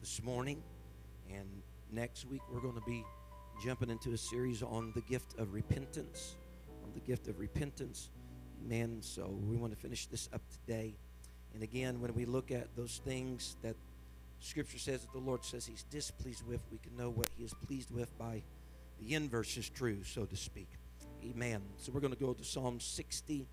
this morning. And next week, we're going to be jumping into a series on the gift of repentance. On the gift of repentance. Amen. So we want to finish this up today. And again, when we look at those things that Scripture says that the Lord says He's displeased with, we can know what He is pleased with by the inverse is true, so to speak. Amen. So we're going to go to Psalm 60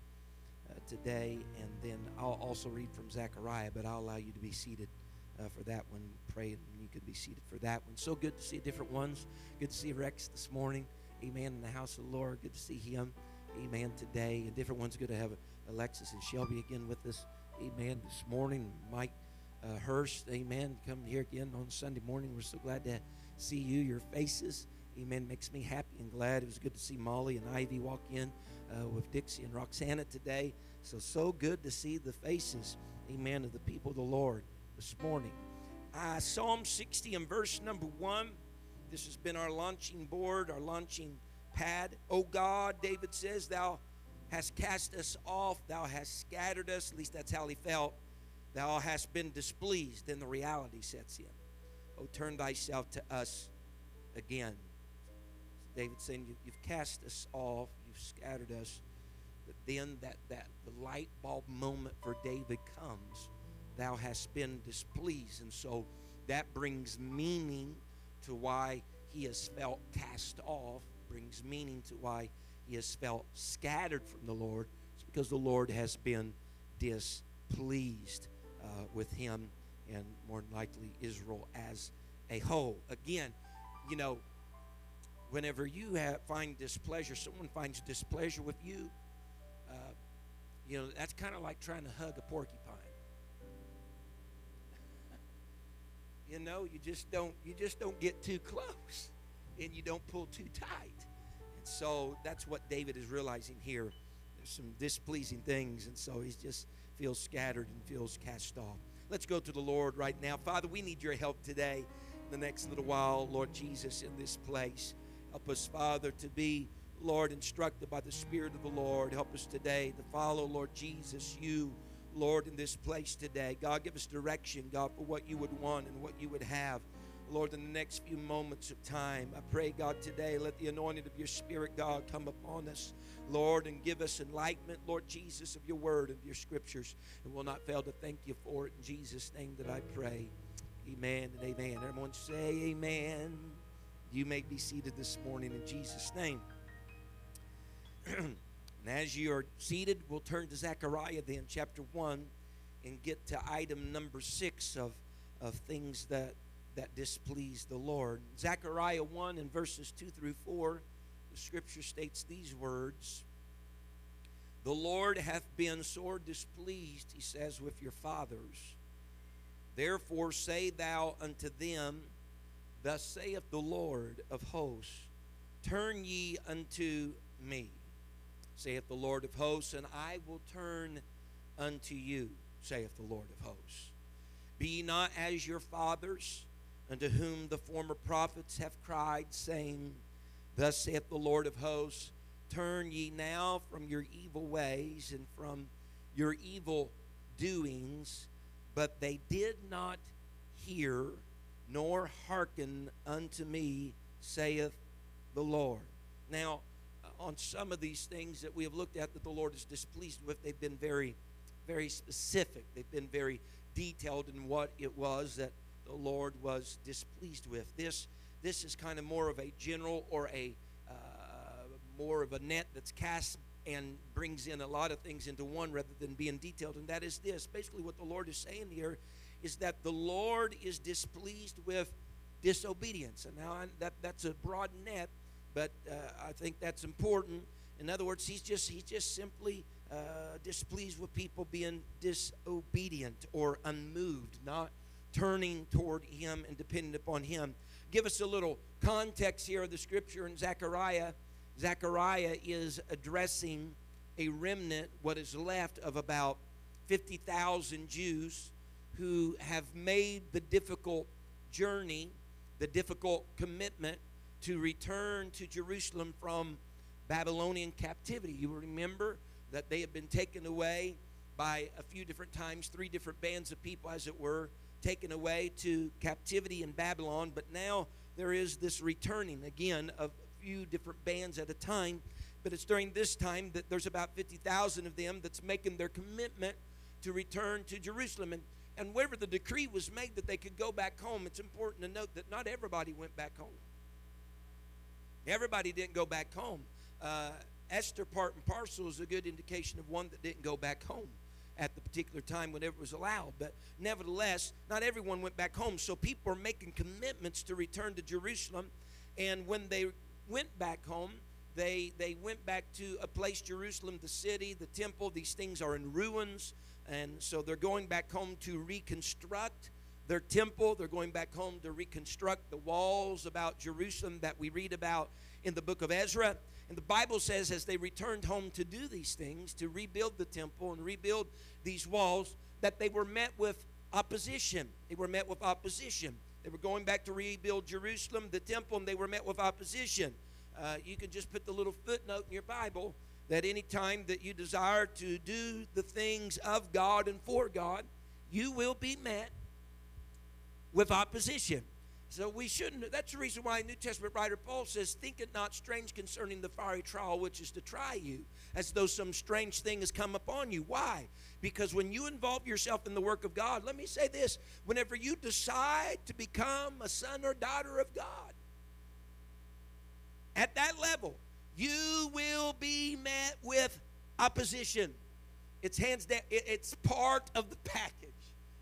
uh, today, and then I'll also read from Zechariah, but I'll allow you to be seated uh, for that one. Pray, and you could be seated for that one. So good to see different ones. Good to see Rex this morning. Amen. In the house of the Lord. Good to see him. Amen. Today, and different ones. Good to have Alexis and Shelby again with us. Amen. This morning, Mike uh, Hurst. Amen. Coming here again on Sunday morning. We're so glad to see you, your faces. Amen. Makes me happy and glad. It was good to see Molly and Ivy walk in uh, with Dixie and Roxana today. So, so good to see the faces, amen, of the people of the Lord this morning. Uh, Psalm 60 and verse number one. This has been our launching board, our launching pad. Oh God, David says, Thou hast cast us off, Thou hast scattered us. At least that's how he felt. Thou hast been displeased. Then the reality sets in. Oh, turn thyself to us again. David saying, you, You've cast us off, you've scattered us. But then that, that the light bulb moment for David comes. Thou hast been displeased. And so that brings meaning to why he has felt cast off, brings meaning to why he has felt scattered from the Lord. It's because the Lord has been displeased uh, with him and more likely Israel as a whole. Again, you know, whenever you have, find displeasure, someone finds displeasure with you, uh, you know, that's kind of like trying to hug a porcupine. You know, you just don't you just don't get too close and you don't pull too tight. And so that's what David is realizing here. There's some displeasing things, and so he just feels scattered and feels cast off. Let's go to the Lord right now. Father, we need your help today. The next little while, Lord Jesus, in this place. Help us, Father, to be, Lord, instructed by the Spirit of the Lord. Help us today to follow, Lord Jesus, you, Lord, in this place today. God, give us direction, God, for what you would want and what you would have. Lord, in the next few moments of time, I pray, God, today, let the anointing of your Spirit, God, come upon us, Lord, and give us enlightenment, Lord Jesus, of your word, of your scriptures. And we'll not fail to thank you for it. In Jesus' name that I pray. Amen and amen. Everyone say amen. You may be seated this morning in Jesus' name. and as you are seated, we'll turn to Zechariah then, chapter 1, and get to item number 6 of, of things that, that displease the Lord. Zechariah 1 and verses 2 through 4, the scripture states these words The Lord hath been sore displeased, he says, with your fathers. Therefore say thou unto them, Thus saith the Lord of hosts, Turn ye unto me, saith the Lord of hosts, and I will turn unto you, saith the Lord of hosts. Be ye not as your fathers, unto whom the former prophets have cried, saying, Thus saith the Lord of hosts, Turn ye now from your evil ways and from your evil doings. But they did not hear nor hearken unto me, saith the Lord. Now, on some of these things that we have looked at that the Lord is displeased with, they've been very, very specific. They've been very detailed in what it was that the Lord was displeased with. This, this is kind of more of a general or a uh, more of a net that's cast and brings in a lot of things into one rather than being detailed. And that is this. Basically, what the Lord is saying here is that the Lord is displeased with disobedience. And now I, that that's a broad net, but uh, I think that's important. In other words, he's just he's just simply uh, displeased with people being disobedient or unmoved, not turning toward Him and depending upon Him. Give us a little context here of the scripture in Zechariah. Zechariah is addressing a remnant, what is left of about 50,000 Jews who have made the difficult journey, the difficult commitment to return to Jerusalem from Babylonian captivity. You remember that they have been taken away by a few different times, three different bands of people, as it were, taken away to captivity in Babylon. But now there is this returning again of a few different bands at a time. But it's during this time that there's about 50,000 of them that's making their commitment to return to Jerusalem. And, and wherever the decree was made that they could go back home, it's important to note that not everybody went back home. Everybody didn't go back home. Uh, Esther part and parcel is a good indication of one that didn't go back home at the particular time whenever it was allowed. But nevertheless, not everyone went back home. So people are making commitments to return to Jerusalem. And when they went back home, they, they went back to a place, Jerusalem, the city, the temple. These things are in ruins. And so they're going back home to reconstruct their temple. They're going back home to reconstruct the walls about Jerusalem that we read about in the book of Ezra. And the Bible says, as they returned home to do these things, to rebuild the temple and rebuild these walls, that they were met with opposition. They were met with opposition. They were going back to rebuild Jerusalem, the temple, and they were met with opposition. Uh, you can just put the little footnote in your Bible that any time that you desire to do the things of God and for God, you will be met with opposition. So we shouldn't. That's the reason why New Testament writer Paul says, "Think it not strange concerning the fiery trial which is to try you, as though some strange thing has come upon you." Why? Because when you involve yourself in the work of God, let me say this: whenever you decide to become a son or daughter of God, at that level, you will be met with opposition. It's hands down. It's part of the package.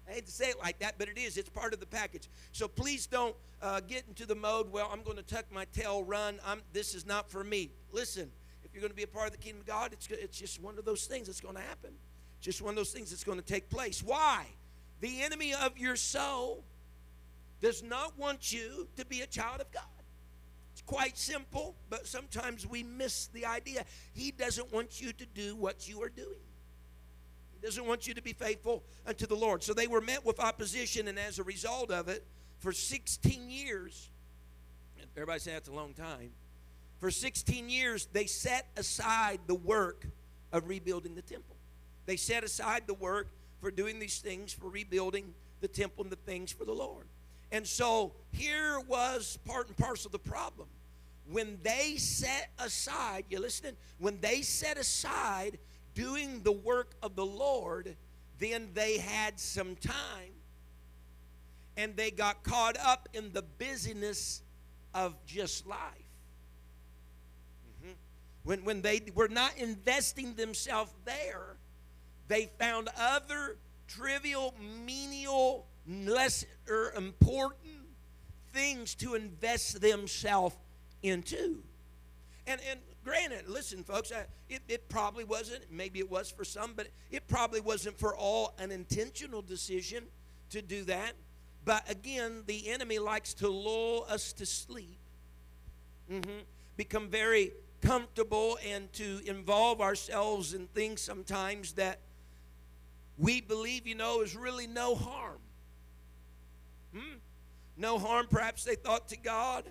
I hate to say it like that, but it is. It's part of the package. So please don't uh, get into the mode, well, I'm going to tuck my tail, run. I'm, this is not for me. Listen, if you're going to be a part of the kingdom of God, it's, it's just one of those things that's going to happen. Just one of those things that's going to take place. Why? The enemy of your soul does not want you to be a child of God. It's quite simple, but sometimes we miss the idea. He doesn't want you to do what you are doing doesn't want you to be faithful unto the Lord. So they were met with opposition, and as a result of it, for 16 years, everybody say that's a long time. For 16 years, they set aside the work of rebuilding the temple. They set aside the work for doing these things, for rebuilding the temple and the things for the Lord. And so here was part and parcel of the problem. When they set aside, you listening? When they set aside doing the work of the Lord, then they had some time and they got caught up in the busyness of just life. Mm-hmm. When, when they were not investing themselves there, they found other trivial, menial, less important things to invest themselves into. And, and Granted, listen, folks, I, it, it probably wasn't, maybe it was for some, but it probably wasn't for all an intentional decision to do that. But again, the enemy likes to lull us to sleep, mm-hmm. become very comfortable, and to involve ourselves in things sometimes that we believe, you know, is really no harm. Hmm? No harm, perhaps they thought to God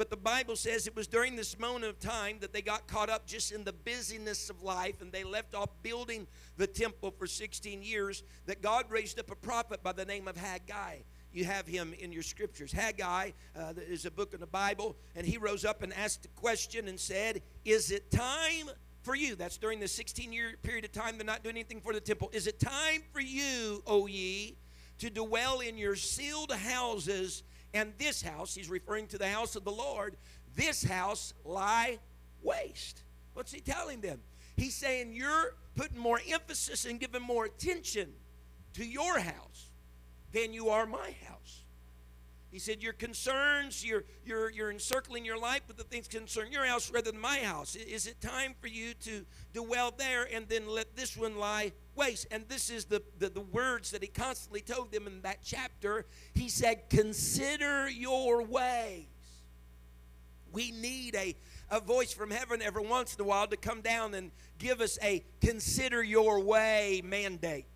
but the Bible says it was during this moment of time that they got caught up just in the busyness of life and they left off building the temple for 16 years that God raised up a prophet by the name of Haggai. You have him in your scriptures. Haggai uh, is a book in the Bible, and he rose up and asked a question and said, Is it time for you? That's during the 16 year period of time they're not doing anything for the temple. Is it time for you, O ye, to dwell in your sealed houses and this house, he's referring to the house of the Lord, this house lie waste. What's he telling them? He's saying you're putting more emphasis and giving more attention to your house than you are my house. He said, Your concerns, you're, you're, you're encircling your life with the things concern your house rather than my house. Is it time for you to dwell there and then let this one lie waste? And this is the, the, the words that he constantly told them in that chapter. He said, Consider your ways. We need a, a voice from heaven every once in a while to come down and give us a consider your way mandate.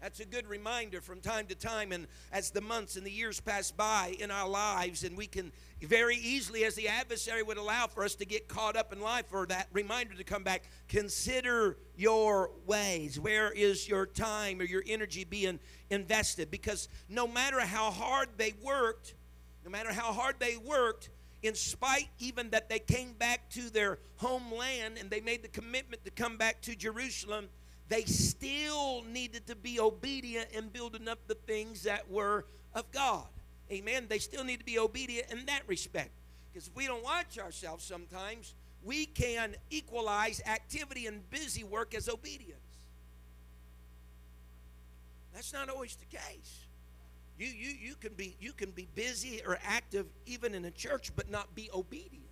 That's a good reminder from time to time, and as the months and the years pass by in our lives, and we can very easily, as the adversary would allow for us to get caught up in life, for that reminder to come back. Consider your ways. Where is your time or your energy being invested? Because no matter how hard they worked, no matter how hard they worked, in spite even that they came back to their homeland and they made the commitment to come back to Jerusalem, they still needed to be obedient in building up the things that were of God. Amen. They still need to be obedient in that respect. Because if we don't watch ourselves sometimes, we can equalize activity and busy work as obedience. That's not always the case. You, you, you, can be, you can be busy or active even in a church, but not be obedient.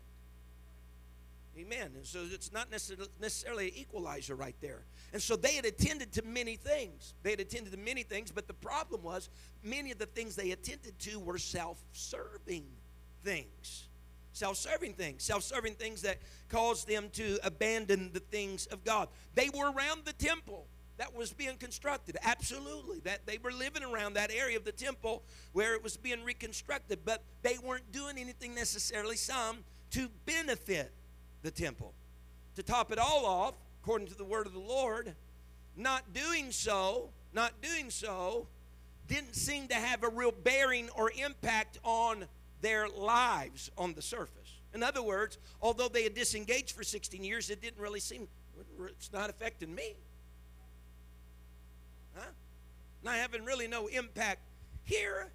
Amen. And so it's not necessarily an equalizer right there. And so they had attended to many things. They had attended to many things, but the problem was many of the things they attended to were self serving things. Self serving things. Self serving things that caused them to abandon the things of God. They were around the temple that was being constructed. Absolutely. That they were living around that area of the temple where it was being reconstructed, but they weren't doing anything necessarily some to benefit the temple. To top it all off, according to the word of the Lord, not doing so, not doing so, didn't seem to have a real bearing or impact on their lives on the surface. In other words, although they had disengaged for 16 years, it didn't really seem, it's not affecting me. Huh? Not having really no impact here.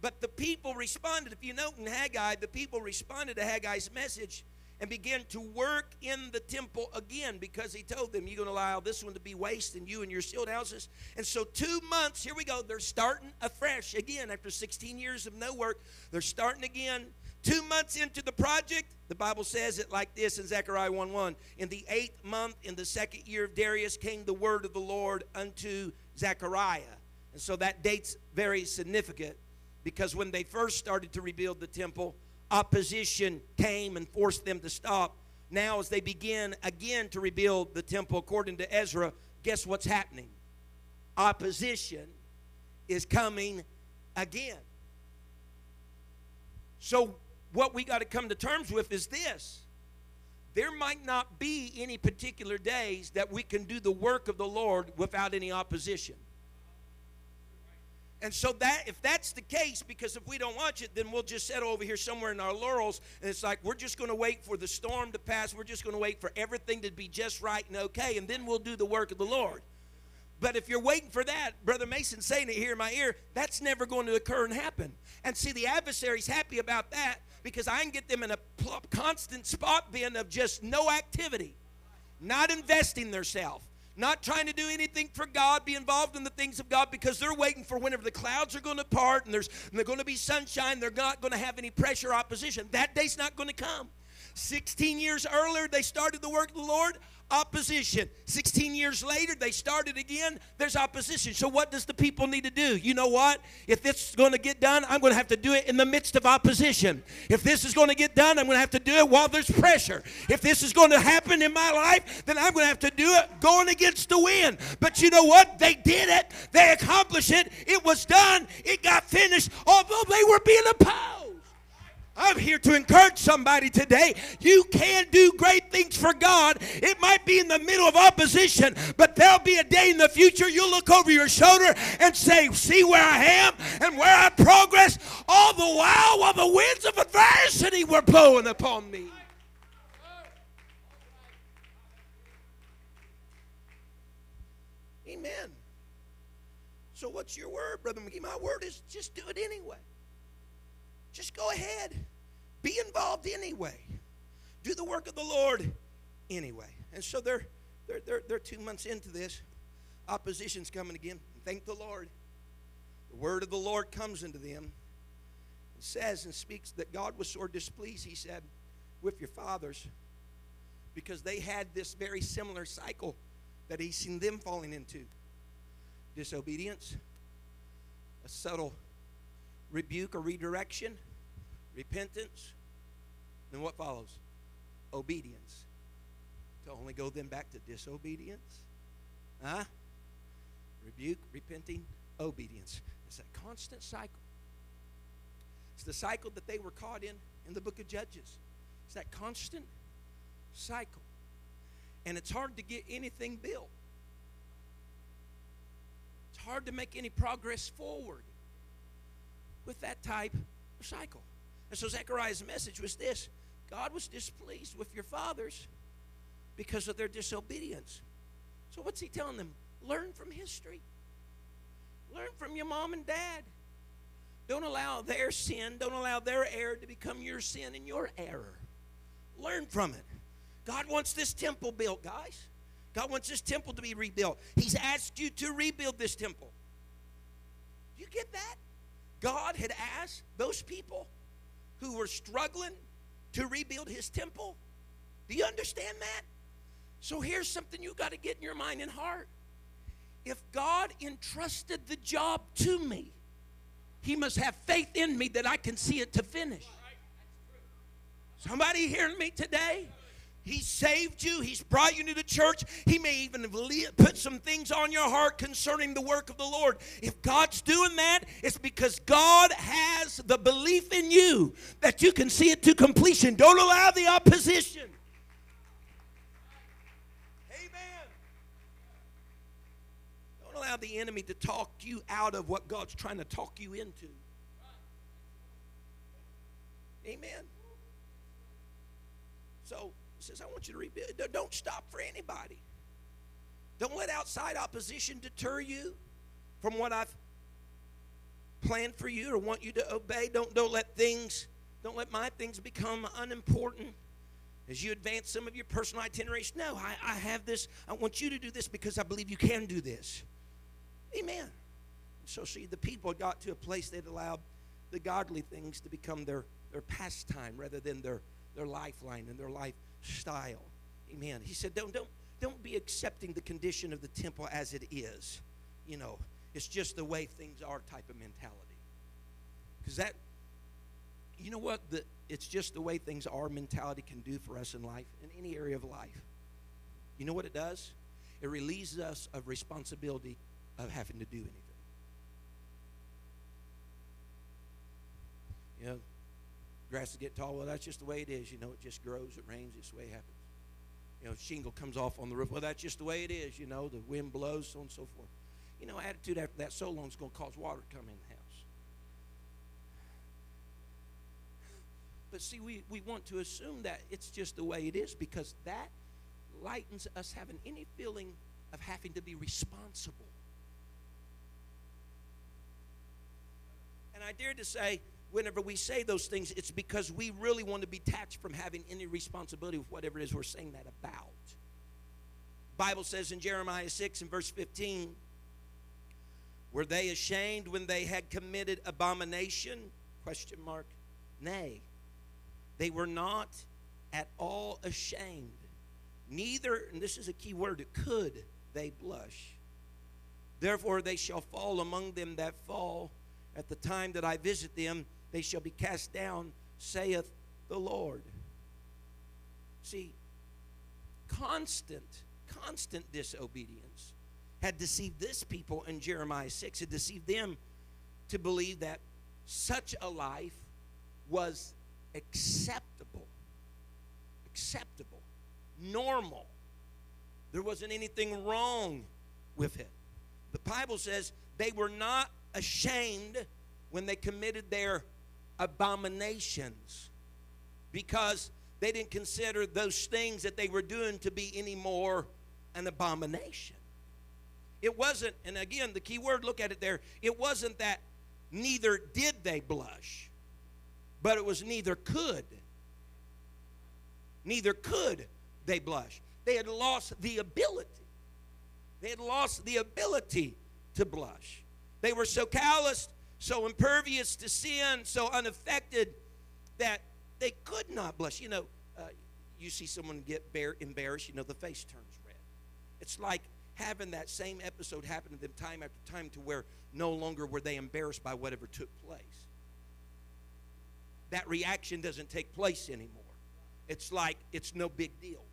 But the people responded. If you note in Haggai, the people responded to Haggai's message and began to work in the temple again because he told them, You're going to allow this one to be waste and you and your sealed houses. And so, two months, here we go, they're starting afresh again after 16 years of no work. They're starting again. Two months into the project, the Bible says it like this in Zechariah 1 1. In the eighth month, in the second year of Darius, came the word of the Lord unto Zechariah. And so that date's very significant because when they first started to rebuild the temple, opposition came and forced them to stop. Now, as they begin again to rebuild the temple, according to Ezra, guess what's happening? Opposition is coming again. So, what we got to come to terms with is this there might not be any particular days that we can do the work of the Lord without any opposition. And so that if that's the case, because if we don't watch it, then we'll just settle over here somewhere in our laurels, and it's like we're just going to wait for the storm to pass. We're just going to wait for everything to be just right and okay, and then we'll do the work of the Lord. But if you're waiting for that, Brother Mason saying it here in my ear, that's never going to occur and happen. And see, the adversary's happy about that because I can get them in a constant spot then of just no activity, not investing themselves not trying to do anything for God, be involved in the things of God because they're waiting for whenever the clouds are going to part and there's and they're going to be sunshine, they're not going to have any pressure opposition. That day's not going to come. 16 years earlier, they started the work of the Lord opposition. 16 years later, they started again. There's opposition. So, what does the people need to do? You know what? If this is going to get done, I'm going to have to do it in the midst of opposition. If this is going to get done, I'm going to have to do it while there's pressure. If this is going to happen in my life, then I'm going to have to do it going against the wind. But you know what? They did it, they accomplished it, it was done, it got finished, although they were being opposed. I'm here to encourage somebody today. You can do great things for God. It might be in the middle of opposition, but there'll be a day in the future you'll look over your shoulder and say, See where I am and where I progress, all the while while the winds of adversity were blowing upon me. Amen. So, what's your word, Brother McGee? My word is just do it anyway. Just go ahead. Be involved anyway. Do the work of the Lord anyway. And so they're, they're, they're, they're two months into this. Opposition's coming again. Thank the Lord. The word of the Lord comes into them. He says and speaks that God was sore displeased, he said, with your fathers because they had this very similar cycle that he's seen them falling into disobedience, a subtle rebuke or redirection, repentance, then what follows? Obedience. To only go then back to disobedience. Huh? Rebuke, repenting, obedience. It's that constant cycle. It's the cycle that they were caught in in the book of Judges. It's that constant cycle. And it's hard to get anything built. It's hard to make any progress forward with that type of cycle. And so Zechariah's message was this God was displeased with your fathers because of their disobedience. So what's he telling them? Learn from history. Learn from your mom and dad. Don't allow their sin, don't allow their error to become your sin and your error. Learn from it. God wants this temple built, guys. God wants this temple to be rebuilt. He's asked you to rebuild this temple. You get that? God had asked those people who were struggling to rebuild his temple. Do you understand that? So here's something you got to get in your mind and heart. If God entrusted the job to me, he must have faith in me that I can see it to finish. Somebody hearing me today? He saved you. He's brought you to the church. He may even put some things on your heart concerning the work of the Lord. If God's doing that, it's because God has the belief in you that you can see it to completion. Don't allow the opposition. Amen. Don't allow the enemy to talk you out of what God's trying to talk you into. Amen. So says, I want you to rebuild. Don't stop for anybody. Don't let outside opposition deter you from what I've planned for you or want you to obey. Don't, don't let things, don't let my things become unimportant as you advance some of your personal itineraries. No, I, I have this. I want you to do this because I believe you can do this. Amen. So see, the people got to a place that allowed the godly things to become their, their pastime rather than their their lifeline and their lifestyle. Amen. He said, don't, don't, don't be accepting the condition of the temple as it is. You know, it's just the way things are type of mentality. Because that, you know what? The, it's just the way things are mentality can do for us in life, in any area of life. You know what it does? It relieves us of responsibility of having to do anything. You know, grass to get tall. Well, that's just the way it is. You know, it just grows. It rains. It's the way it happens. You know, shingle comes off on the roof. Well, that's just the way it is. You know, the wind blows, so on and so forth. You know, attitude after that so long is going to cause water to come in the house. But see, we, we want to assume that it's just the way it is because that lightens us having any feeling of having to be responsible. And I dare to say, whenever we say those things, it's because we really want to be detached from having any responsibility with whatever it is we're saying that about. Bible says in Jeremiah 6 and verse 15, were they ashamed when they had committed abomination? Question mark. Nay, they were not at all ashamed. Neither, and this is a key word, could they blush. Therefore, they shall fall among them that fall at the time that I visit them they shall be cast down, saith the Lord. See, constant, constant disobedience had deceived this people in Jeremiah 6, had deceived them to believe that such a life was acceptable, acceptable, normal. There wasn't anything wrong with it. The Bible says they were not ashamed when they committed their abominations because they didn't consider those things that they were doing to be any more an abomination. It wasn't, and again, the key word, look at it there, it wasn't that neither did they blush, but it was neither could. Neither could they blush. They had lost the ability. They had lost the ability to blush. They were so calloused so impervious to sin, so unaffected that they could not blush. You know, uh, you see someone get embarrassed, you know, the face turns red. It's like having that same episode happen to them time after time to where no longer were they embarrassed by whatever took place. That reaction doesn't take place anymore. It's like it's no big deal.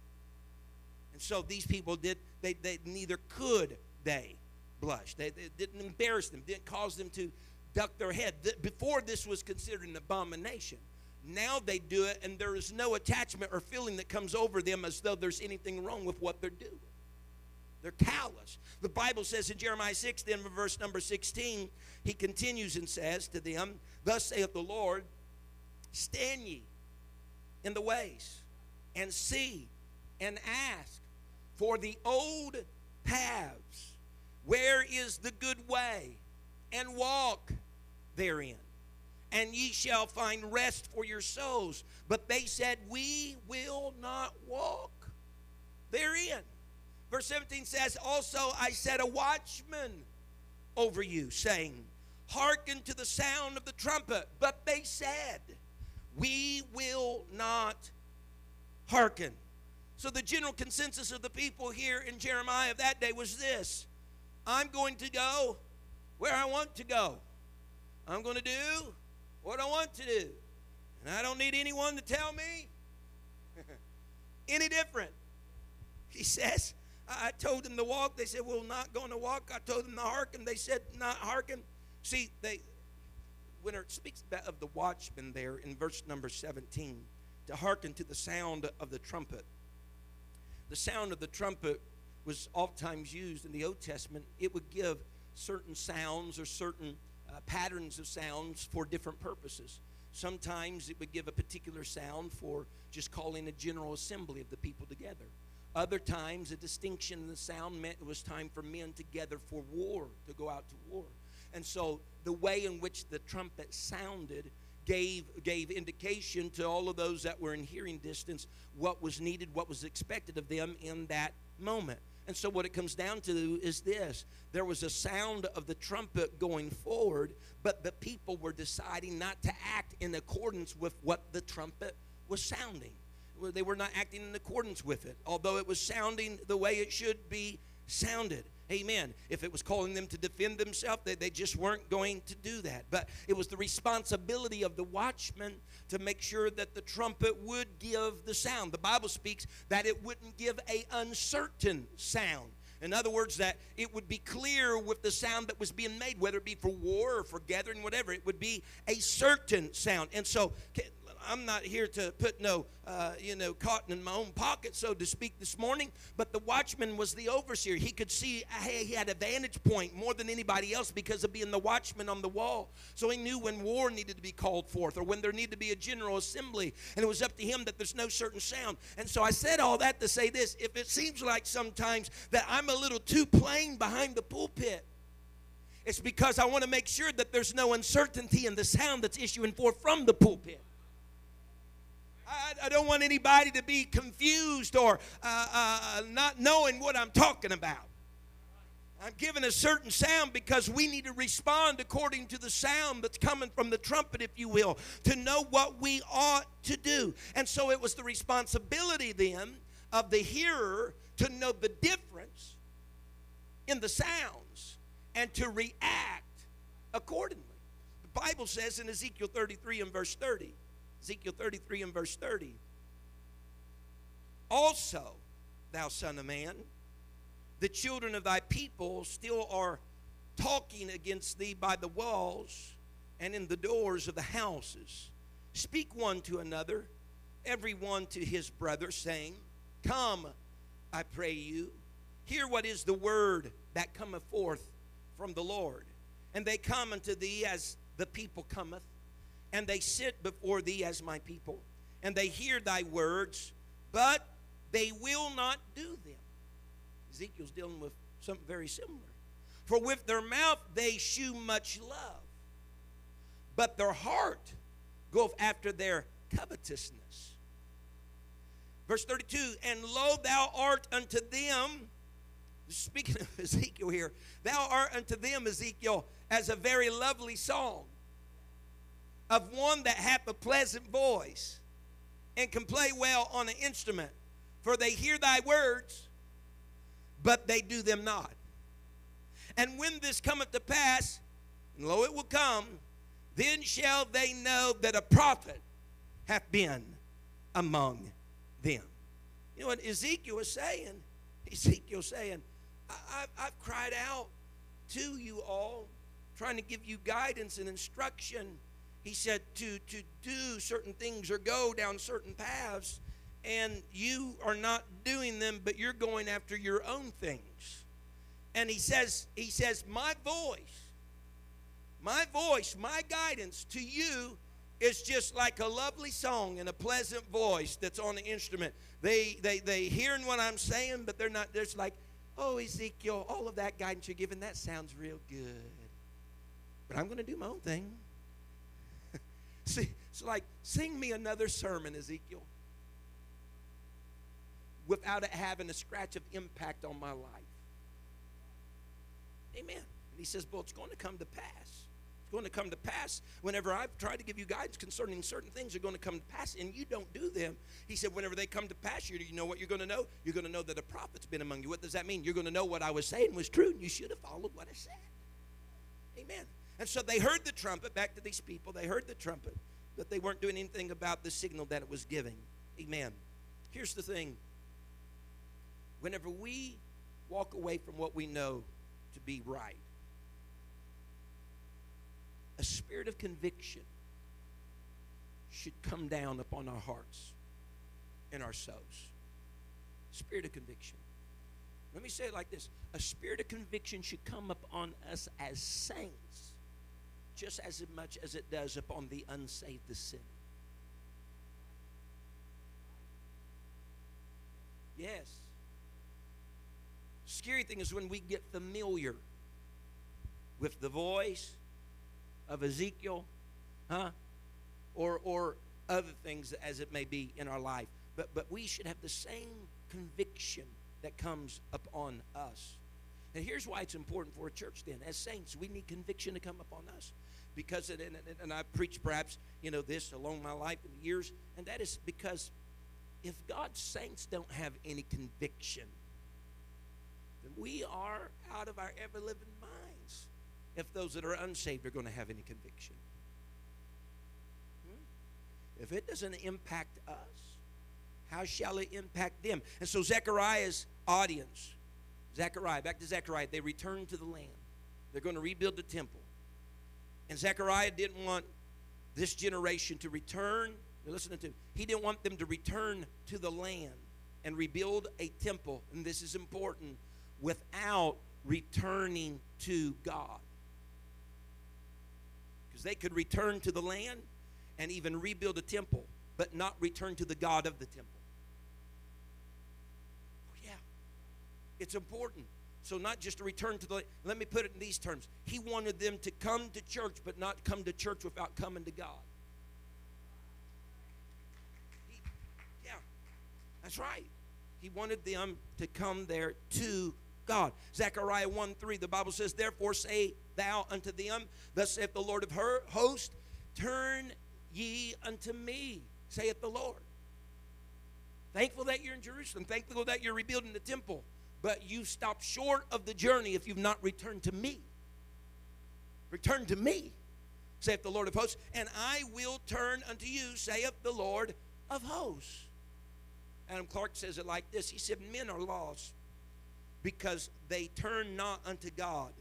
And so these people did, they, they neither could they blush. They, they didn't embarrass them, didn't cause them to duck their head. Before this was considered an abomination. Now they do it, and there is no attachment or feeling that comes over them as though there's anything wrong with what they're doing. They're callous. The Bible says in Jeremiah 6, then verse number 16, he continues and says to them, Thus saith the Lord, stand ye in the ways and see and ask for the old paths. Where is the good way? And walk therein and ye shall find rest for your souls. But they said, We will not walk therein. Verse 17 says, Also I set a watchman over you, saying, Hearken to the sound of the trumpet. But they said, We will not hearken. So the general consensus of the people here in Jeremiah of that day was this I'm going to go where I want to go. I'm going to do what I want to do. And I don't need anyone to tell me any different. He says, I told them to walk. They said, We're not going to walk. I told them to hearken. They said, Not hearken. See, they when it speaks of the watchman there in verse number 17, to hearken to the sound of the trumpet. The sound of the trumpet was oftentimes used in the Old Testament. It would give certain sounds or certain uh, patterns of sounds for different purposes. Sometimes it would give a particular sound for just calling a general assembly of the people together. Other times, a distinction in the sound meant it was time for men together for war, to go out to war. And so, the way in which the trumpet sounded gave, gave indication to all of those that were in hearing distance what was needed, what was expected of them in that moment. And so, what it comes down to is this there was a sound of the trumpet going forward, but the people were deciding not to act in accordance with what the trumpet was sounding. They were not acting in accordance with it, although it was sounding the way it should be sounded. Amen. If it was calling them to defend themselves, they, they just weren't going to do that. But it was the responsibility of the watchman to make sure that the trumpet would give the sound. The Bible speaks that it wouldn't give a uncertain sound. In other words, that it would be clear with the sound that was being made, whether it be for war or for gathering, whatever. It would be a certain sound. And so, I'm not here to put no, uh, you know, cotton in my own pocket, so to speak, this morning. But the watchman was the overseer. He could see, hey, he had a vantage point more than anybody else because of being the watchman on the wall. So he knew when war needed to be called forth or when there needed to be a general assembly. And it was up to him that there's no certain sound. And so I said all that to say this if it seems like sometimes that I'm a little too plain behind the pulpit, it's because I want to make sure that there's no uncertainty in the sound that's issuing forth from the pulpit. I, I don't want anybody to be confused or uh, uh, not knowing what I'm talking about. I'm giving a certain sound because we need to respond according to the sound that's coming from the trumpet, if you will, to know what we ought to do. And so it was the responsibility then of the hearer to know the difference in the sounds and to react accordingly. The Bible says in Ezekiel 33 and verse 30 Ezekiel 33 and verse 30. Also, thou son of man, the children of thy people still are talking against thee by the walls and in the doors of the houses. Speak one to another, every one to his brother, saying, Come, I pray you, hear what is the word that cometh forth from the Lord. And they come unto thee as the people cometh and they sit before thee as my people, and they hear thy words, but they will not do them. Ezekiel's dealing with something very similar. For with their mouth they shew much love, but their heart goeth after their covetousness. Verse 32 And lo, thou art unto them speaking of Ezekiel here, thou art unto them, Ezekiel, as a very lovely song of one that hath a pleasant voice and can play well on an instrument. For they hear thy words, but they do them not. And when this cometh to pass, and lo, it will come, then shall they know that a prophet hath been among them. You know what Ezekiel is saying? Ezekiel saying, I, have cried out to you all, trying to give you guidance and instruction. He said to, to do certain things or go down certain paths, and you are not doing them, but you're going after your own things. And he says, he says, my voice, my voice, my guidance to you is just like a lovely song and a pleasant voice that's on the instrument. They they they hearing what I'm saying, but they're not. There's like, oh Ezekiel, all of that guidance you're giving, that sounds real good. But I'm going to do my own thing. See, it's like sing me another sermon, Ezekiel, without it having a scratch of impact on my life. Amen. And he says, well, it's going to come to pass It's going to come to pass whenever I've tried to give you guidance concerning certain things are going to come to pass and you don't do them. He said, whenever they come to pass, you, you know what you're going to know? You're going to know that a prophet's been among you. What does that mean? You're going to know what I was saying was true and you should have followed what I said. Amen. And so they heard the trumpet, back to these people, they heard the trumpet, but they weren't doing anything about the signal that it was giving. Amen. Here's the thing whenever we walk away from what we know to be right, a spirit of conviction should come down upon our hearts and our souls. Spirit of conviction. Let me say it like this a spirit of conviction should come upon us as saints just as much as it does upon the unsaved, the sinner. Yes. Scary thing is when we get familiar with the voice, of Ezekiel, huh? Or, or other things as it may be in our life. But, but we should have the same conviction that comes upon us. And here's why it's important for a church then. As saints, we need conviction to come upon us. Because, it, and, and I've preached perhaps, you know, this along my life years, and that is because if God's saints don't have any conviction, then we are out of our ever living minds. if those that are unsaved are going to have any conviction. Hmm? If it doesn't impact us, how shall it impact them? And so Zechariah's audience, Zechariah, back to Zechariah, they return to the land. They're going to rebuild the temple. And Zechariah didn't want this generation to return. Listen to him. He didn't want them to return to the land and rebuild a temple, and this is important, without returning to God because they could return to the land and even rebuild a temple, but not return to the God of the temple. Oh, yeah, it's important. So, not just to return to the, let me put it in these terms. He wanted them to come to church, but not come to church without coming to God. He, yeah, that's right. He wanted them to come there to God. Zechariah 1 3, the Bible says, Therefore say thou unto them, Thus saith the Lord of her host, Turn ye unto me, saith the Lord. Thankful that you're in Jerusalem, thankful that you're rebuilding the temple, but you stop short of the journey if you've not returned to me. Return to me, saith the Lord of hosts, and I will turn unto you, saith the Lord of hosts. Adam Clarke says it like this He said, Men are lost because they turn not unto God.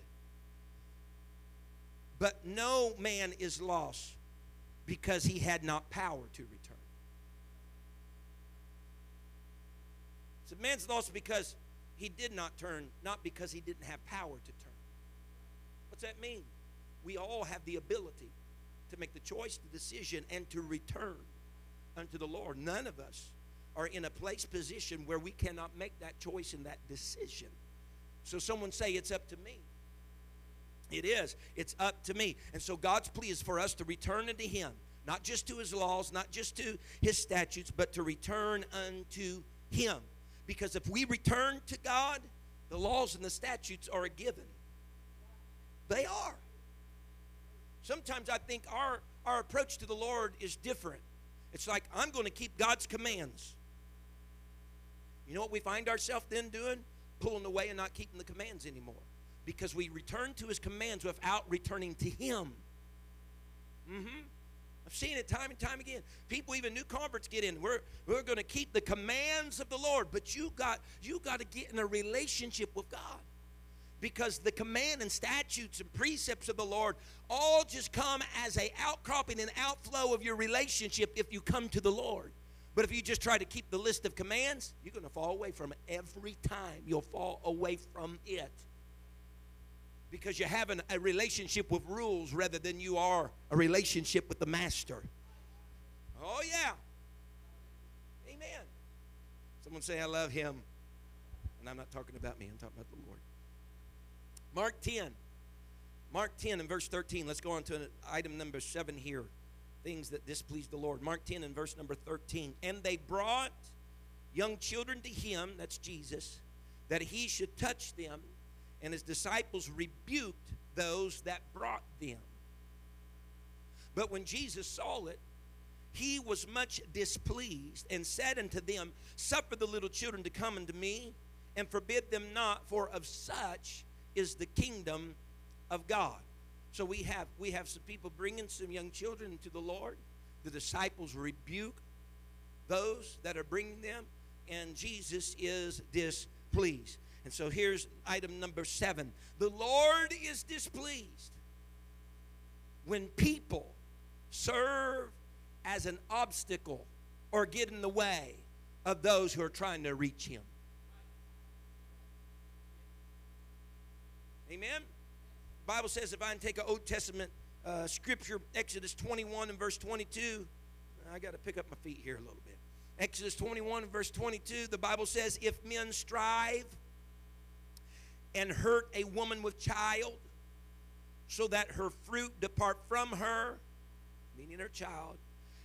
But no man is lost because he had not power to return. So man's lost because he did not turn, not because he didn't have power to turn. What's that mean? We all have the ability to make the choice, the decision, and to return unto the Lord. None of us are in a place position where we cannot make that choice and that decision. So someone say it's up to me. It is. It's up to me. And so God's plea is for us to return unto him, not just to his laws, not just to his statutes, but to return unto him. Because if we return to God, The laws and the statutes are a given. They are. Sometimes I think our, our approach to the Lord is different. It's like, I'm going to keep God's commands. You know what we find ourselves then doing? Pulling away and not keeping the commands anymore. Because we return to his commands without returning to him. Mm-hmm. I've seen it time and time again. People, even new converts, get in. We're, we're going to keep the commands of the Lord, but you got you got to get in a relationship with God because the command and statutes and precepts of the Lord all just come as a outcropping and outflow of your relationship if you come to the Lord. But if you just try to keep the list of commands, you're going to fall away from it every time. You'll fall away from it. Because you're having a relationship with rules rather than you are a relationship with the master. Oh, yeah. Amen. Someone say, I love him. And I'm not talking about me, I'm talking about the Lord. Mark 10. Mark 10 and verse 13. Let's go on to item number 7 here. Things that displeased the Lord. Mark 10 and verse number 13. And they brought young children to him, that's Jesus, that he should touch them. And his disciples rebuked those that brought them. But when Jesus saw it, he was much displeased and said unto them, Suffer the little children to come unto me, and forbid them not, for of such is the kingdom of God. So we have we have some people bringing some young children to the Lord. The disciples rebuke those that are bringing them, and Jesus is displeased. And so here's item number seven: the Lord is displeased when people serve as an obstacle or get in the way of those who are trying to reach Him. Amen. The Bible says if I take an Old Testament uh, scripture, Exodus 21 and verse 22, I got to pick up my feet here a little bit. Exodus 21 and verse 22, the Bible says, If men strive and hurt a woman with child, so that her fruit depart from her, meaning her child,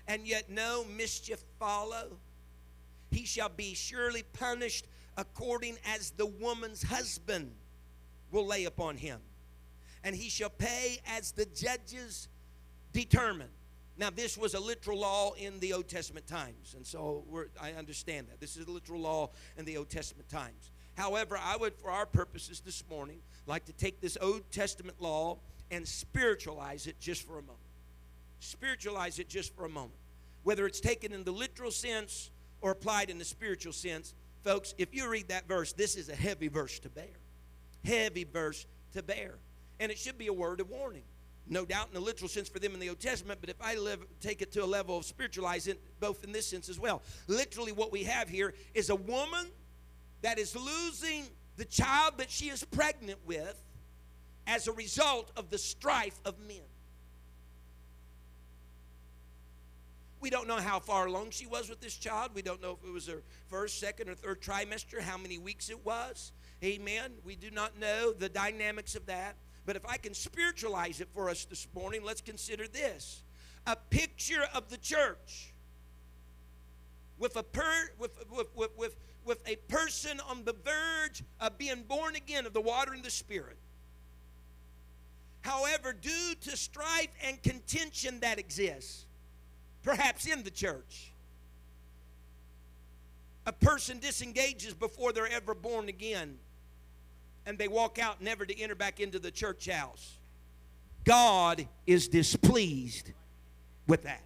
and yet no mischief follow, he shall be surely punished according as the woman's husband will lay upon him, and he shall pay as the judges determine. Now, this was a literal law in the Old Testament times, and so I understand that. This is a literal law in the Old Testament times. However, I would, for our purposes this morning, like to take this Old Testament law and spiritualize it just for a moment. Spiritualize it just for a moment. Whether it's taken in the literal sense or applied in the spiritual sense, folks, if you read that verse, this is a heavy verse to bear heavy verse to bear. And it should be a word of warning. No doubt in the literal sense for them in the Old Testament, but if I live, take it to a level of spiritualizing it, both in this sense as well. Literally, what we have here is a woman that is losing the child that she is pregnant with as a result of the strife of men. We don't know how far along she was with this child. We don't know if it was her first, second, or third trimester, how many weeks it was. Amen. We do not know the dynamics of that. But if I can spiritualize it for us this morning, let's consider this a picture of the church with a per, with, with, with, with, a person on the verge of being born again of the water and the spirit. However, due to strife and contention that exists, perhaps in the church, a person disengages before they're ever born again and they walk out never to enter back into the church house. God is displeased with that.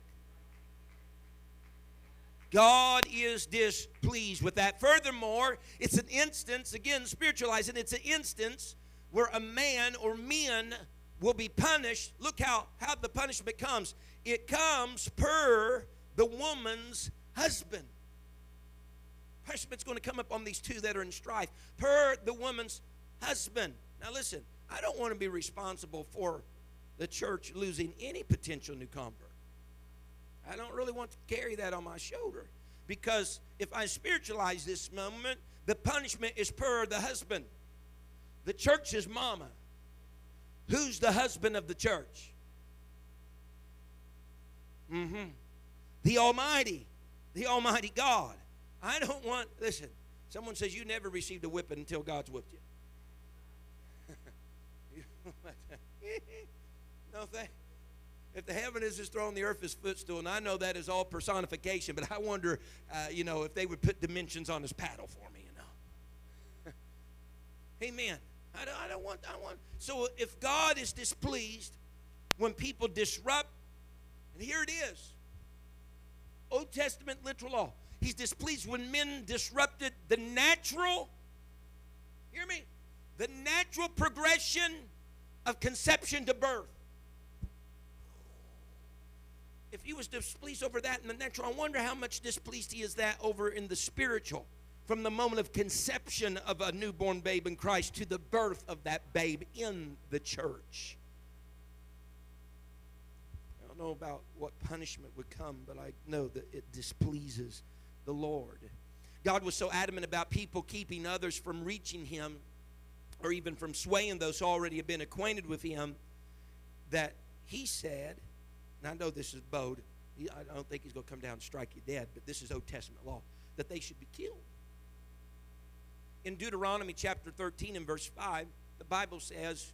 God is displeased with that. Furthermore, it's an instance, again, spiritualizing, it's an instance where a man or men will be punished. Look how, how the punishment comes. It comes per the woman's husband. Punishment's going to come up on these two that are in strife. Per the woman's husband. Now, listen, I don't want to be responsible for the church losing any potential new convert. I don't really want to carry that on my shoulder because if I spiritualize this moment, the punishment is per the husband. The church is mama. Who's the husband of the church? Mm-hmm. The Almighty, the Almighty God. I don't want, listen, someone says you never received a whipping until God's whipped you. no, thanks. If the heaven is his throne, the earth is footstool, and I know that is all personification, but I wonder, uh, you know, if they would put dimensions on his paddle for me, you know. Amen. I don't, I don't want, I want. So if God is displeased when people disrupt, and here it is Old Testament literal law. He's displeased when men disrupted the natural, hear me, the natural progression of conception to birth. If he was displeased over that in the natural, I wonder how much displeased he is that over in the spiritual from the moment of conception of a newborn babe in Christ to the birth of that babe in the church. I don't know about what punishment would come, but I know that it displeases the Lord. God was so adamant about people keeping others from reaching Him or even from swaying those who already have been acquainted with Him that He said, and I know this is bold, I don't think He's going to come down and strike you dead, but this is Old Testament law, that they should be killed. In Deuteronomy chapter 13 and verse 5, the Bible says,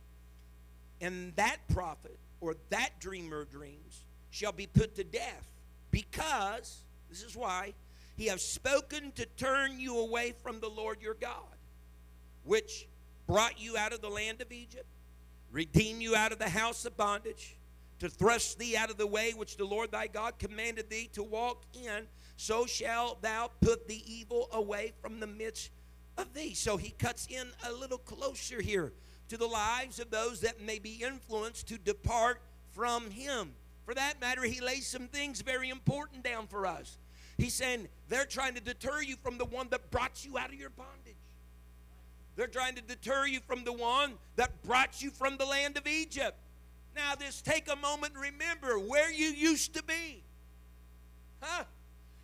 And that prophet or that dreamer of dreams shall be put to death because, this is why, he has spoken to turn you away from the Lord your God, which brought you out of the land of Egypt, redeemed you out of the house of bondage, to thrust thee out of the way which the Lord thy God commanded thee to walk in, so shalt thou put the evil away from the midst of thee. So he cuts in a little closer here to the lives of those that may be influenced to depart from him. For that matter, he lays some things very important down for us. He's saying they're trying to deter you from the one that brought you out of your bondage. They're trying to deter you from the one that brought you from the land of Egypt. Now, just take a moment and remember where you used to be. Huh?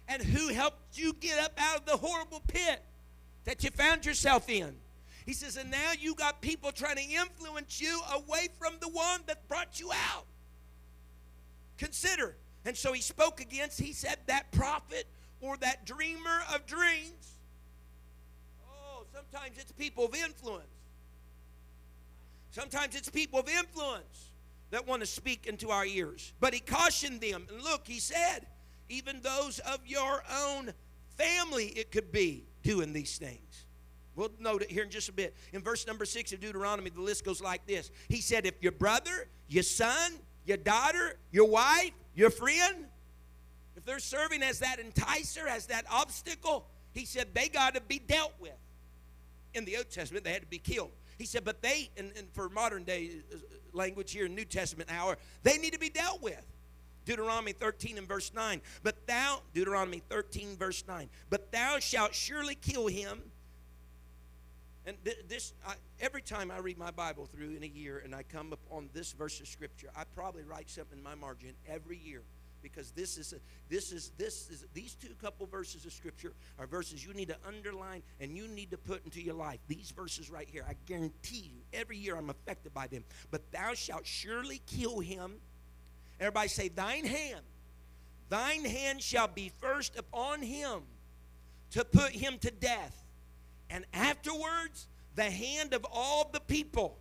And who helped you get up out of the horrible pit that you found yourself in. He says, and now you got people trying to influence you away from the one that brought you out. Consider. And so he spoke against, he said, that prophet or that dreamer of dreams. Oh, sometimes it's people of influence. Sometimes it's people of influence that want to speak into our ears. But he cautioned them. And look, he said, even those of your own family, it could be doing these things. We'll note it here in just a bit. In verse number six of Deuteronomy, the list goes like this He said, If your brother, your son, your daughter, your wife, your friend, if they're serving as that enticer, as that obstacle, he said they got to be dealt with. In the Old Testament, they had to be killed. He said, but they, and, and for modern day uh, language here in New Testament hour, they need to be dealt with. Deuteronomy 13 and verse 9. But thou, Deuteronomy 13, verse 9. But thou shalt surely kill him. And this, I, every time I read my Bible through in a year and I come upon this verse of Scripture, I probably write something in my margin every year because this is a, this is this is these two couple verses of scripture are verses you need to underline and you need to put into your life these verses right here i guarantee you every year i'm affected by them but thou shalt surely kill him Everybody say, Thine hand. Thine hand shall be first upon him to put him to death, and afterwards the hand of all the people.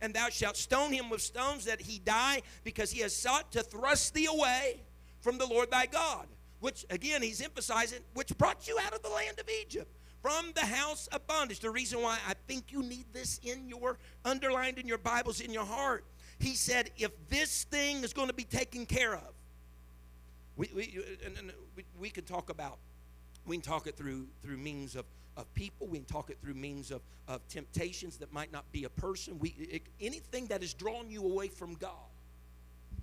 And thou shalt stone him with stones that he die, because he has sought to thrust thee away from the Lord thy God. Which, again, he's emphasizing, which brought you out of the land of Egypt from the house of bondage. The reason why I think you need this in your underlined in your Bibles in your heart he said, if this thing is going to be taken care of, we, we, we, we can talk about, we can talk it through, through means of, of people. We can talk it through means of, of temptations that might not be a person. We, it, anything that is drawn you away from God.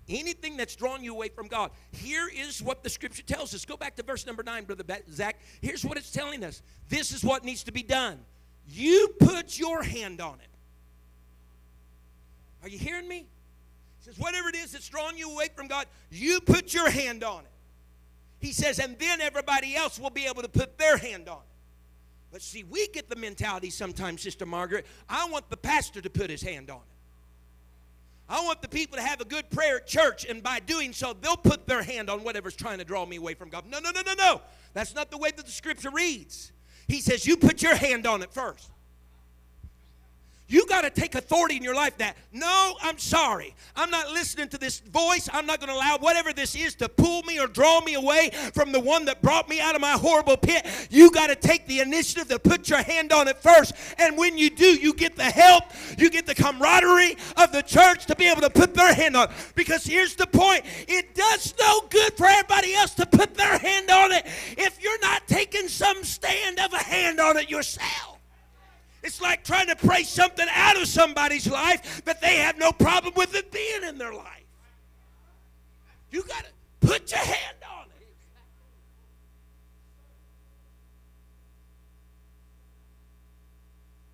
Anything that's drawn you away from God. Here is what the scripture tells us. Go back to verse number nine, Brother Zach. Here's what it's telling us. This is what needs to be done. You put your hand on it. Are you hearing me? He says, whatever it is that's drawing you away from God, you put your hand on it. He says, and then everybody else will be able to put their hand on it. But see, we get the mentality sometimes, Sister Margaret, I want the pastor to put his hand on it. I want the people to have a good prayer at church, and by doing so, they'll put their hand on whatever's trying to draw me away from God. No, no, no, no, no. That's not the way that the scripture reads. He says, You put your hand on it first. You got to take authority in your life that, no, I'm sorry. I'm not listening to this voice. I'm not going to allow whatever this is to pull me or draw me away from the one that brought me out of my horrible pit. You got to take the initiative to put your hand on it first. And when you do, you get the help, you get the camaraderie of the church to be able to put their hand on it. Because here's the point it does no good for everybody else to put their hand on it if you're not taking some stand of a hand on it yourself. Trying to pray something out of somebody's life that they have no problem with it being in their life. You got to put your hand on it.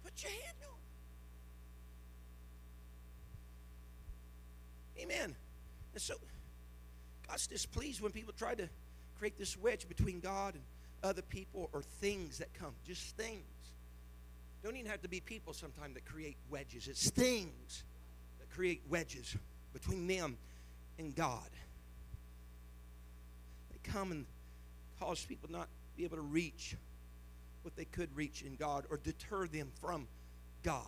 Put your hand on it. Amen. And so God's displeased when people try to create this wedge between God and other people or things that come. Just things. Don't even have to be people sometimes that create wedges. It's things that create wedges between them and God. They come and cause people not be able to reach what they could reach in God or deter them from God.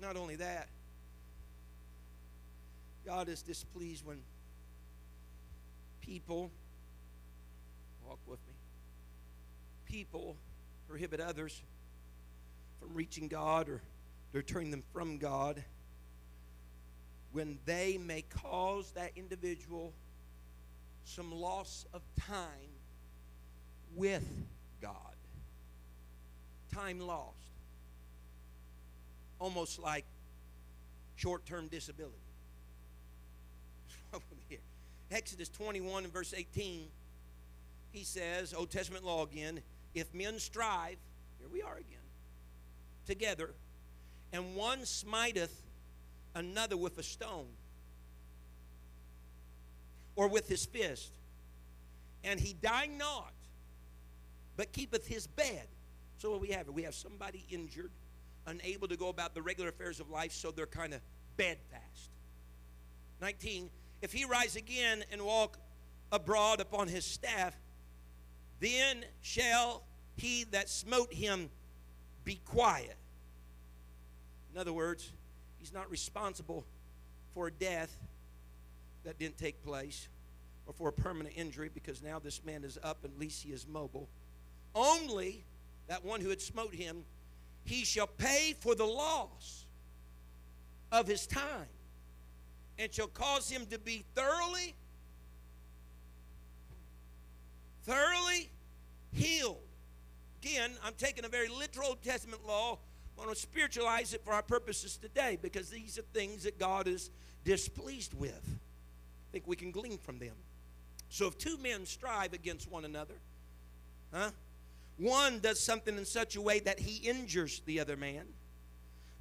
Not only that, God is displeased when people, walk with me, people prohibit others from reaching God or deterring them from God when they may cause that individual some loss of time with God. Time lost. Almost like short term disability. Exodus 21 and verse 18, he says, Old Testament law again, if men strive, here we are again, together, and one smiteth another with a stone or with his fist, and he die not, but keepeth his bed. So what we have we have somebody injured, unable to go about the regular affairs of life, so they're kind of bedfast. 19. If he rise again and walk abroad upon his staff, then shall he that smote him be quiet. In other words, he's not responsible for a death that didn't take place or for a permanent injury because now this man is up and at least he is mobile. Only that one who had smote him, he shall pay for the loss of his time and shall cause him to be thoroughly, thoroughly healed. Again, I'm taking a very literal Old Testament law. I want to spiritualize it for our purposes today because these are things that God is displeased with. I think we can glean from them. So if two men strive against one another, huh? One does something in such a way that he injures the other man.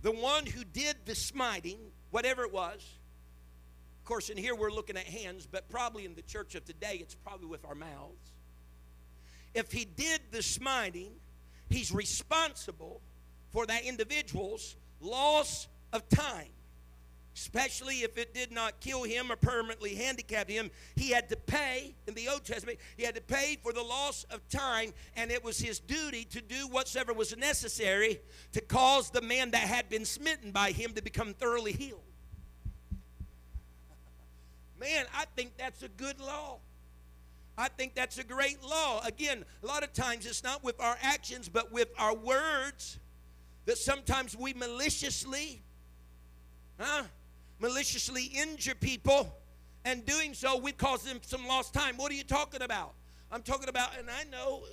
The one who did the smiting, whatever it was, of course, in here we're looking at hands, but probably in the church of today, it's probably with our mouths if he did the smiting, he's responsible for that individual's loss of time. Especially if it did not kill him or permanently handicap him, he had to pay, in the Old Testament, he had to pay for the loss of time, and it was his duty to do whatsoever was necessary to cause the man that had been smitten by him to become thoroughly healed. Man, I think that's a good law. I think that's a great law. Again, a lot of times it's not with our actions, but with our words that sometimes we maliciously, huh, maliciously injure people, and doing so we cause them some lost time. What are you talking about? I'm talking about, and I know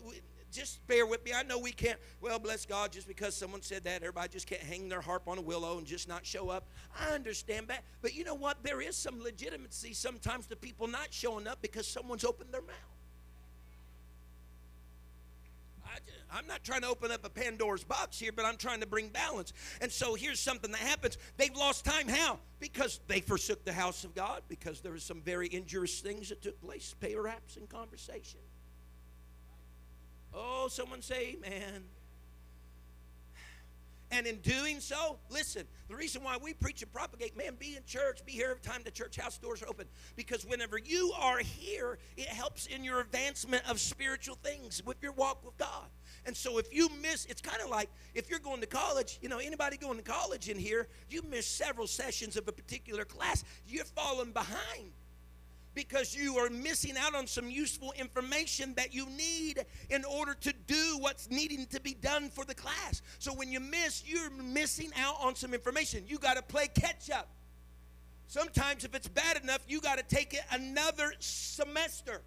just bear with me. I know we can't, well, bless God, just because someone said that, everybody just can't hang their harp on a willow and just not show up. I understand that. But you know what? There is some legitimacy sometimes to people not showing up because someone's opened their mouth. I, am not trying to open up a Pandora's box here, but I'm trying to bring balance. And so here's something that happens. They've lost time. How? Because they forsook the house of God, because there were some very injurious things that took place, perhaps in conversation. Oh, someone say amen. And in doing so, listen, the reason why we preach and propagate, man, be in church, be here every time the church house doors are open. Because whenever you are here, it helps in your advancement of spiritual things with your walk with God. And so if you miss, it's kind of like if you're going to college, you know, anybody going to college in here, you miss several sessions of a particular class, you're falling behind because you are missing out on some useful information that you need in order to do what's needing to be done for the class. So when you miss, you're missing out on some information. You got to play catch up. Sometimes, if it's bad enough, you got to take it another semester.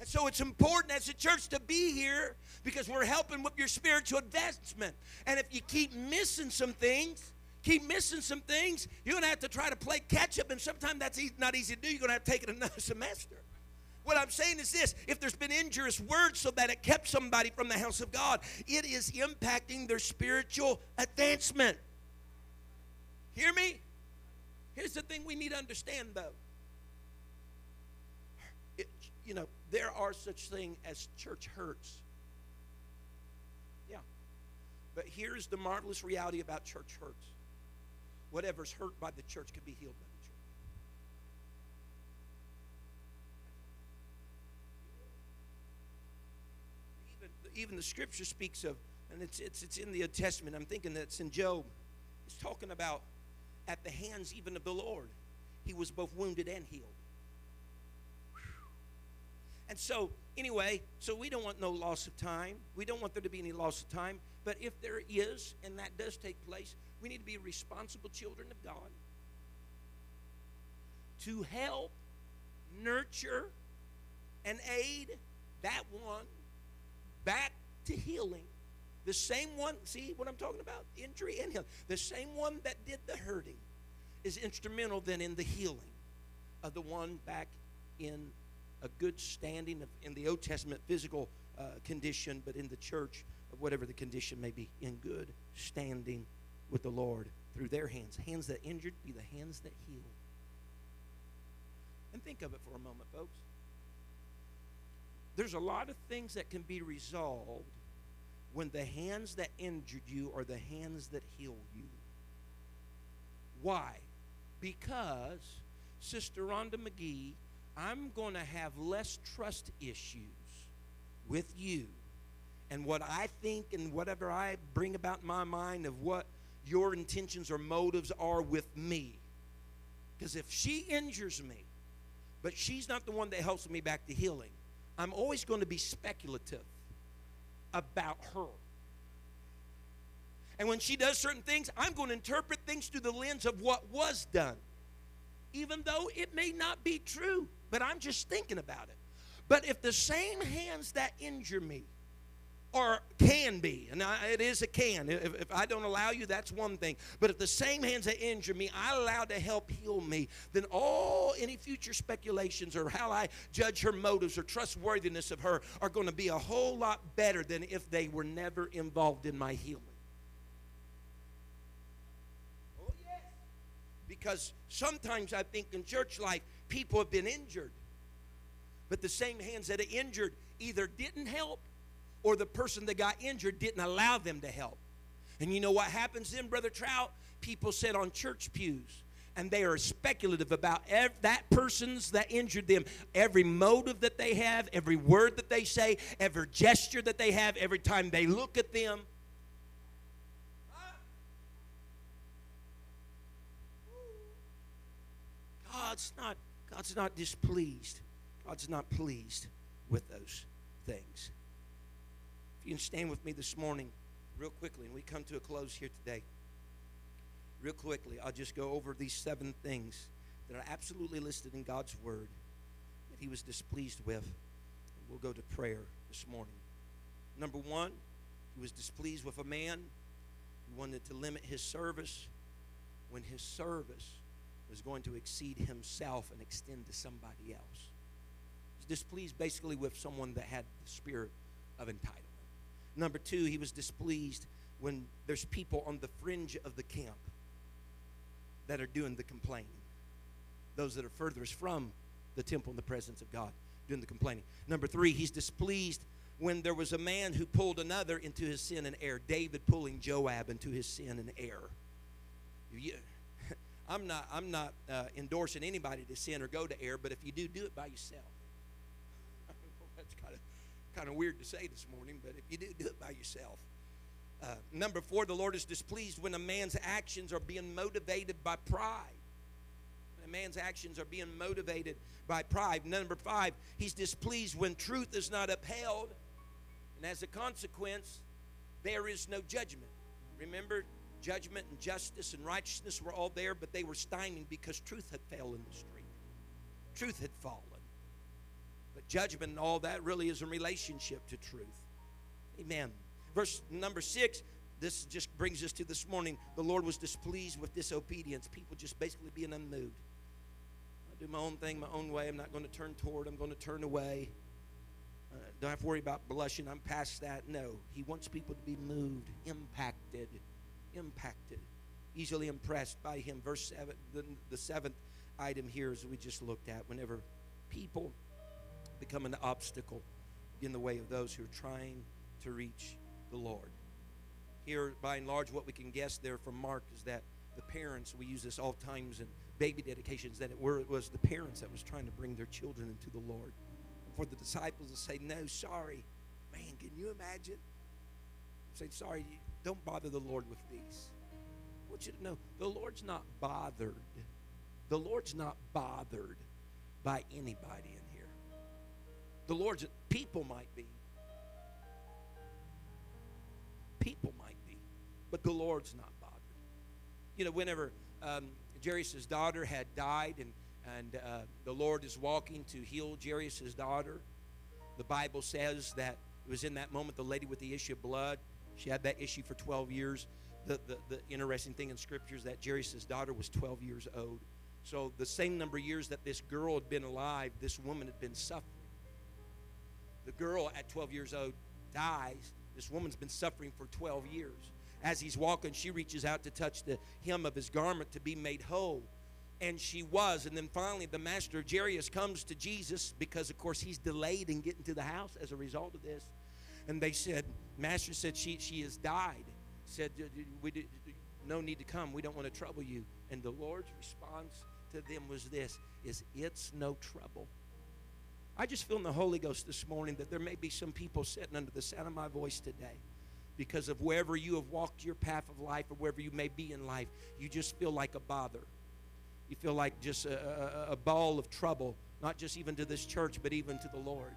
And so it's important as a church to be here because we're helping with your spiritual advancement. And if you keep missing some things, keep missing some things, you're going to have to try to play catch up, and sometimes that's not easy to do. You're going to have to take it another semester. What I'm saying is this if there's been injurious words so that it kept somebody from the house of God, it is impacting their spiritual advancement. Hear me? Here's the thing we need to understand, though. It, you know, there are such thing as church hurts. Yeah. But here's the marvelous reality about church hurts whatever's hurt by the church can be healed by the church. Even, even the scripture speaks of, and it's, it's, it's in the Old Testament, I'm thinking that it's in Job. It's talking about at the hands even of the Lord, he was both wounded and healed. And so, anyway, so we don't want no loss of time. We don't want there to be any loss of time. But if there is, and that does take place, we need to be responsible children of God to help nurture and aid that one back to healing. The same one, see what I'm talking about? Injury and healing. The same one that did the hurting is instrumental then in the healing of the one back in a good standing of, in the Old Testament physical uh, condition, but in the church, whatever the condition may be, in good standing with the Lord through their hands. Hands that injured be the hands that heal. And think of it for a moment, folks. There's a lot of things that can be resolved when the hands that injured you are the hands that heal you. Why? Because, Sister Rhonda McGee, I'm going to have less trust issues with you and what I think and whatever I bring about my mind of what your intentions or motives are with me. Because if she injures me, but she's not the one that helps me back to healing, I'm always going to be speculative about her. And when she does certain things, I'm going to interpret things through the lens of what was done, even though it may not be true, but I'm just thinking about it. But if the same hands that injure me, or can be. And it is a can. If, if, I don't allow you, that's one thing. But if the same hands that injure me, I allow to help heal me, then all any future speculations or how I judge her motives or trustworthiness of her are going to be a whole lot better than if they were never involved in my healing. Oh, yes. Because sometimes I think in church life, people have been injured. But the same hands that are injured either didn't help or the person that got injured didn't allow them to help. And you know what happens then, Brother Trout? People sit on church pews and they are speculative about ev- that person's that injured them. Every motive that they have, every word that they say, every gesture that they have, every time they look at them. God's not, God's not displeased. God's not pleased with those things. If you can stand with me this morning, real quickly, and we come to a close here today. Real quickly, I'll just go over these seven things that are absolutely listed in God's Word that He was displeased with. We'll go to prayer this morning. Number one, He was displeased with a man who wanted to limit his service when his service was going to exceed himself and extend to somebody else. He's displeased basically with someone that had the spirit of entitlement. Number two, he was displeased when there's people on the fringe of the camp that are doing the complaining. Those that are furthest from the temple and the presence of God doing the complaining. Number three, he's displeased when there was a man who pulled another into his sin and error. David pulling Joab into his sin and error. You, I'm not, I'm not uh, endorsing anybody to sin or go to error, but if you do, do it by yourself. That's kind of kind of weird to say this morning, but if you do, do it by yourself. Uh, number four, the Lord is displeased when a man's actions are being motivated by pride. When a man's actions are being motivated by pride. Number five, he's displeased when truth is not upheld, and as a consequence, there is no judgment. Remember, judgment and justice and righteousness were all there, but they were stymied because truth had failed in the street. Truth had fallen. But judgment and all that really is in relationship to truth. Amen. Verse number six, this just brings us to this morning. The Lord was displeased with disobedience. People just basically being unmoved. I do my own thing, my own way. I'm not going to turn toward, I'm going to turn away. Uh, don't have to worry about blushing. I'm past that. No. He wants people to be moved, impacted impacted, easily impressed by him. Verse 7, the, the seventh item here is we just looked at whenever people become an obstacle in the way of those who are trying to reach the Lord. Here, by and large, what we can guess there from Mark is that the parents, we use this all times in baby dedications, that it, were, it was the parents that was trying to bring their children into the Lord. And for the disciples to say, no, sorry, man, can you imagine? Say, sorry, don't bother the Lord with these. I want you to know the Lord's not bothered. The Lord's not bothered by anybody. The Lord's people might be. People might be, but the Lord's not bothered. You know, whenever um, Jairus' daughter had died and and uh, the Lord is walking to heal Jairus' daughter. The Bible says that it was in that moment the lady with the issue of blood she had that issue for 12 years. The, the, the interesting thing in Scripture is that Jairus' daughter was 12 years old. So the same number of years that this girl had been alive, this woman had been suffering. The girl at 12 years old dies. This woman's been suffering for 12 years. As he's walking, she reaches out to touch the hem of his garment to be made whole. And she was. And then finally, the master Jairus comes to Jesus because, of course, he's delayed in getting to the house as a result of this. And they said, Master said, she, she has died. Said, we did, no need to come. We don't want to trouble you. And the Lord's response to them was this, is it's no trouble. I just feel in the Holy Ghost this morning that there may be some people sitting under the sound of my voice today because of wherever you have walked your path of life or wherever you may be in life, you just feel like a bother. You feel like just a, a, a ball of trouble, not just even to this church, but even to the Lord.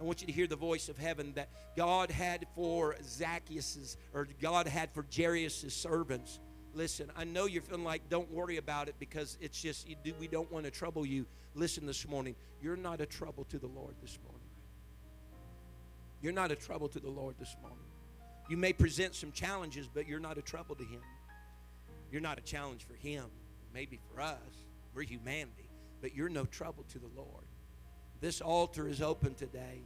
I want you to hear the voice of heaven that God had for Zacchaeus or God had for Jairus' servants. Listen, I know you're feeling like don't worry about it because it's just do, we don't want to trouble you. Listen this morning, you're not a trouble to the Lord this morning. You're not a trouble to the Lord this morning. You may present some challenges, but you're not a trouble to Him. You're not a challenge for Him, maybe for us. We're humanity, but you're no trouble to the Lord. This altar is open today.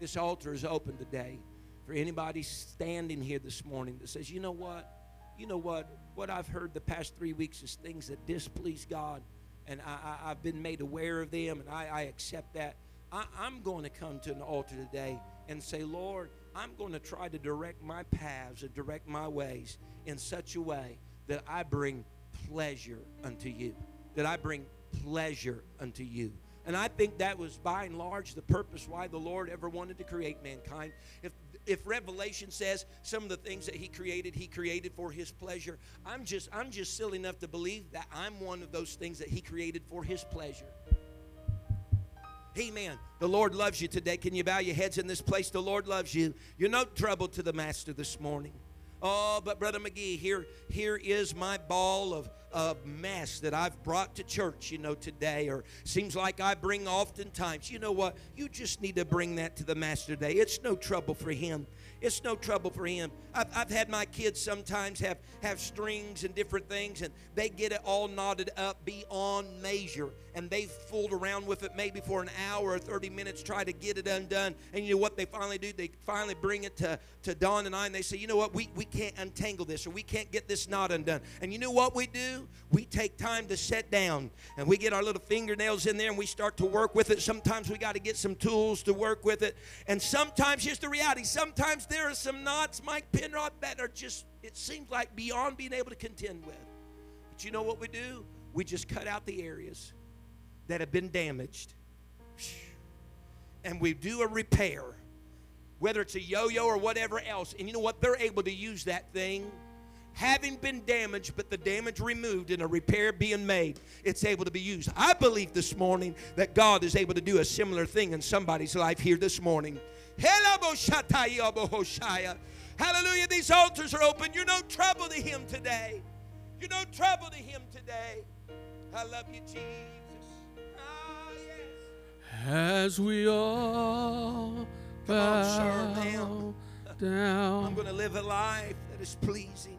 This altar is open today for anybody standing here this morning that says, you know what? You know what? What I've heard the past three weeks is things that displease God, and I, have been made aware of them, and I, I accept that. I, I'm going to come to an altar today and say, Lord, I'm going to try to direct my paths and direct my ways in such a way that I bring pleasure unto you. That I bring pleasure unto you. And I think that was by and large the purpose why the Lord ever wanted to create mankind. If if Revelation says some of the things that he created, he created for his pleasure, I'm just I'm just silly enough to believe that I'm one of those things that he created for his pleasure. Amen. The Lord loves you today. Can you bow your heads in this place? The Lord loves you. You're no trouble to the Master this morning. Oh, but Brother McGee, here, here is my ball of, of mess that I've brought to church, you know, today, or seems like I bring oftentimes. You know what? You just need to bring that to the Master today. It's no trouble for him. It's no trouble for him. I've, I've had my kids sometimes have, have strings and different things, and they get it all knotted up beyond measure. and they've fooled around with it maybe for an hour or 30 minutes, try to get it undone. And you know what they finally do? They finally bring it to, to Dawn and I, and they say, you know what? We, we can't untangle this, or we can't get this knot undone. And you know what we do? We take time to sit down, and we get our little fingernails in there, and we start to work with it. Sometimes we got to get some tools to work with it. And sometimes, here's the reality, sometimes there are some knots, Mike Penrod, that are just, it seems like beyond being able to contend with. But you know what we do? We just cut out the areas that have been damaged. And we do a repair, whether it's a yo yo or whatever else. And you know what? They're able to use that thing. Having been damaged, but the damage removed and a repair being made, it's able to be used. I believe this morning that God is able to do a similar thing in somebody's life here this morning. Hallelujah. These altars are open. You're no trouble to Him today. You're no trouble to Him today. I love you, Jesus. Ah, As we all bow down. I'm going to live a life that is pleasing.